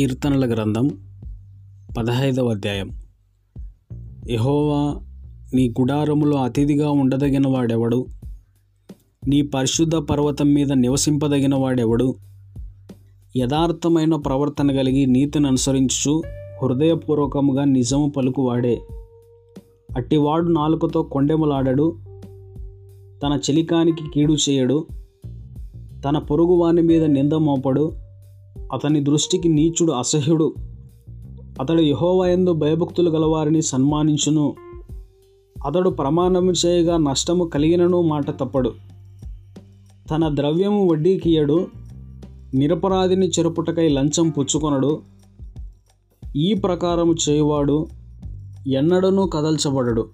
కీర్తనల గ్రంథం పదహైదవ అధ్యాయం. యహోవా నీ గుడారములో అతిథిగా ఉండదగిన వాడెవడు? నీ పరిశుద్ధ పర్వతం మీద నివసింపదగిన వాడెవడు? యథార్థమైన ప్రవర్తన కలిగి నీతిని అనుసరించు హృదయపూర్వకముగా నిజము పలుకువాడే. అట్టివాడు నాలుకతో కొండెములాడడు తన చెలికానికి కీడు చేయడు తన పొరుగువాని మీద నింద మోపడు అతని దృష్టికి నీచుడు అసహ్యుడు. అతడు యహోవయందు భయభక్తులు గలవారిని సన్మానించును. అతడు ప్రమాణము చేయగా నష్టము కలిగినను మాట తప్పడు. తన ద్రవ్యము వడ్డీకియడు నిరపరాధిని చెరుపుటకై లంచం పుచ్చుకొనడు. ఈ ప్రకారము చేయువాడు ఎన్నడనూ కదల్చబడడు.